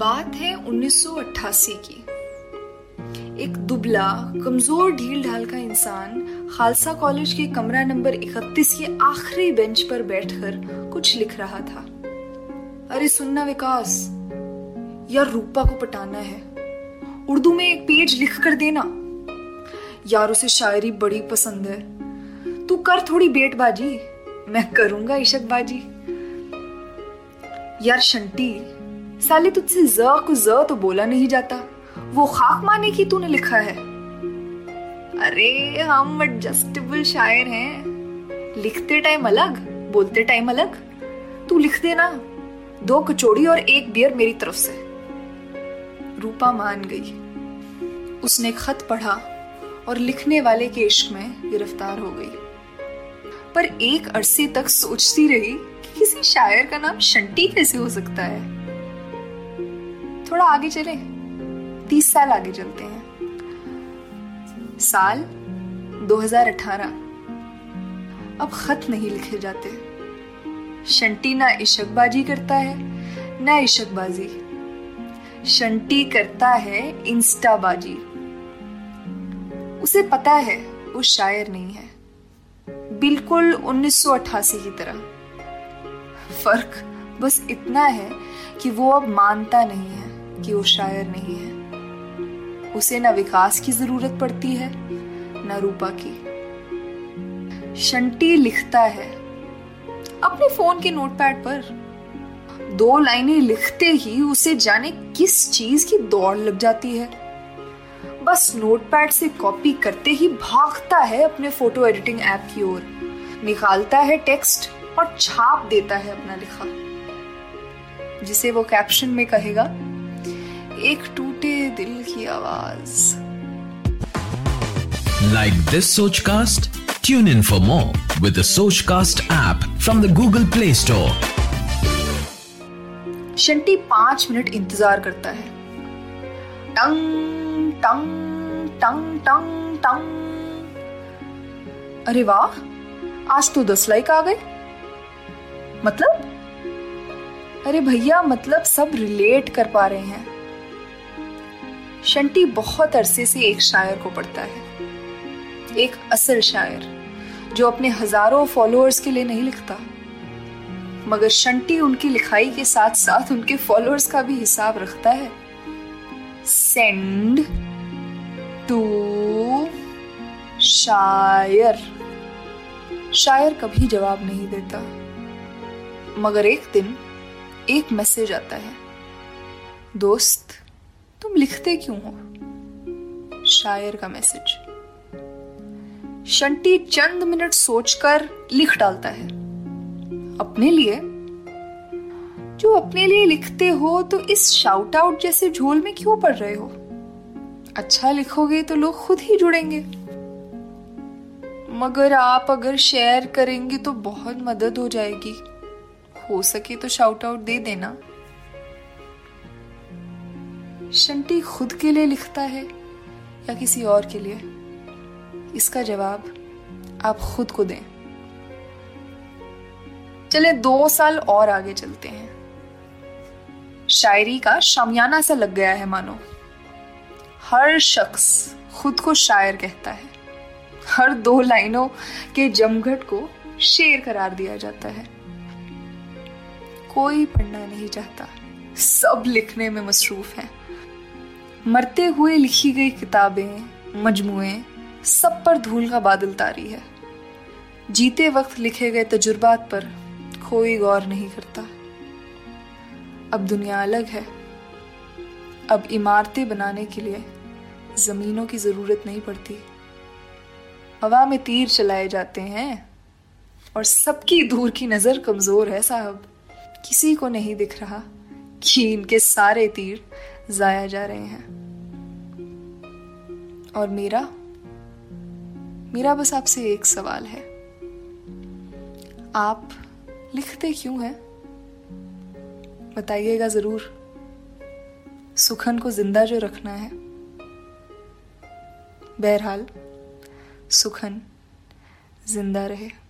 बात है 1988 की। एक दुबला, कमज़ोर ढील ढाल का इंसान खालसा कॉलेज के कमरा नंबर 31 के आखिरी बेंच पर बैठकर कुछ लिख रहा था। अरे सुनना विकास, यार रूपा को पटाना है। उर्दू में एक पेज लिख कर देना। यार उसे शायरी बड़ी पसंद है। तू कर थोड़ी बेटबाजी, मैं करूँगा इशकबाजी। यार शंटी साले तुझसे ज को ज तो बोला नहीं जाता। वो खाक माने की तूने लिखा है। अरे, हम एडजस्टेबल शायर हैं। लिखते टाइम अलग, बोलते टाइम अलग। तू लिख देना। दो कचौड़ी और एक बियर मेरी तरफ़ से। रूपा मान गई। उसने खत पढ़ा और लिखने वाले के इश्क में गिरफ़्तार हो गई। पर एक अरसे तक सोचती रही कि किसी शायर का नाम शंटी कैसे हो सकता है? थोड़ा आगे चले। तीस साल आगे चलते हैं। साल 2018 अब खत नहीं लिखे जाते। शंटी ना इशकबाजी करता है, ना इशकबाजी। शंटी करता है इंस्टाबाजी। उसे पता है, वो शायर नहीं है। बिल्कुल 1988 की तरह। फ़र्क बस इतना है कि वो अब मानता नहीं है। कि वो शायर नहीं है। उसे ना विकास की ज़रूरत पड़ती है, ना रूपा की। शंटी लिखता है, अपने फ़ोन के नोटपैड पर। दो लाइनें लिखते ही उसे जाने किस चीज़ की दौड़ लग जाती है। बस नोटपैड से कॉपी करते ही भागता है अपने फ़ोटो एडिटिंग ऐप की ओर। निकालता है टेक्स्ट और छाप देता है अपना लिखा। जिसे वो कैप्शन में कहेगा एक टूटे दिल की आवाज़। Like this Sochcast tune in for more with Sochcast app from the Google Play Store Shunty पाँच मिनट इंतज़ार करता है। टंग टंग टंग टंग टंग। अरे वाह आज तो दस लाइक आ गए। मतलब? अरे भैया मतलब सब रिलेट कर पा रहे हैं। शंटी बहुत अरसे से एक शायर को पढ़ता है। एक असल शायर, जो अपने हज़ारों फॉलोअर्स के लिए नहीं लिखता। मगर शंटी उनकी लिखाई के साथ साथ उनके फॉलोअर्स का भी हिसाब रखता है। सेंड टू शायर। शायर कभी जवाब नहीं देता। मगर एक दिन एक मैसेज आता है। दोस्त तुम लिखते क्यों हो? शायर का मैसेज शंटी चंद मिनट सोचकर लिख डालता है। अपने लिए? जो अपने लिए लिखते हो तो इस शाउट आउट जैसे झोल में क्यों पड़ रहे हो? अच्छा लिखोगे तो लोग खुद ही जुड़ेंगे। मगर आप अगर शेयर करेंगे तो बहुत मदद हो जाएगी। हो सके तो शाउट आउट दे देना। शंटी खुद के लिए लिखता है या किसी और के लिए? इसका जवाब आप खुद को दें। चले, दो साल और आगे चलते हैं। शायरी का शामियाना सा लग गया है, मानो। हर शख्स खुद को शायर कहता है। हर दो लाइनों के जमघट को शेर करार दिया जाता है। कोई पढ़ना नहीं चाहता। सब लिखने में मसरूफ हैं। मरते हुए लिखी गई किताबें, मजमुए, सब पर धूल का बादल तारी है। जीते वक्त लिखे गए तजुर्बात पर कोई गौर नहीं करता। अब दुनिया अलग है। अब इमारतें बनाने के लिए जमीनों की ज़रूरत नहीं पड़ती। हवा में तीर चलाए जाते हैं और सबकी दूर की नज़र कमज़ोर है साहब। किसी को नहीं दिख रहा कि इनके सारे तीर जाया जा रहे हैं। और मेरा? मेरा, बस आपसे एक सवाल है। आप लिखते क्यों हैं? बताइएगा ज़रूर। सुखन को ज़िंदा जो रखना है। बहरहाल, सुखन ज़िंदा रहे।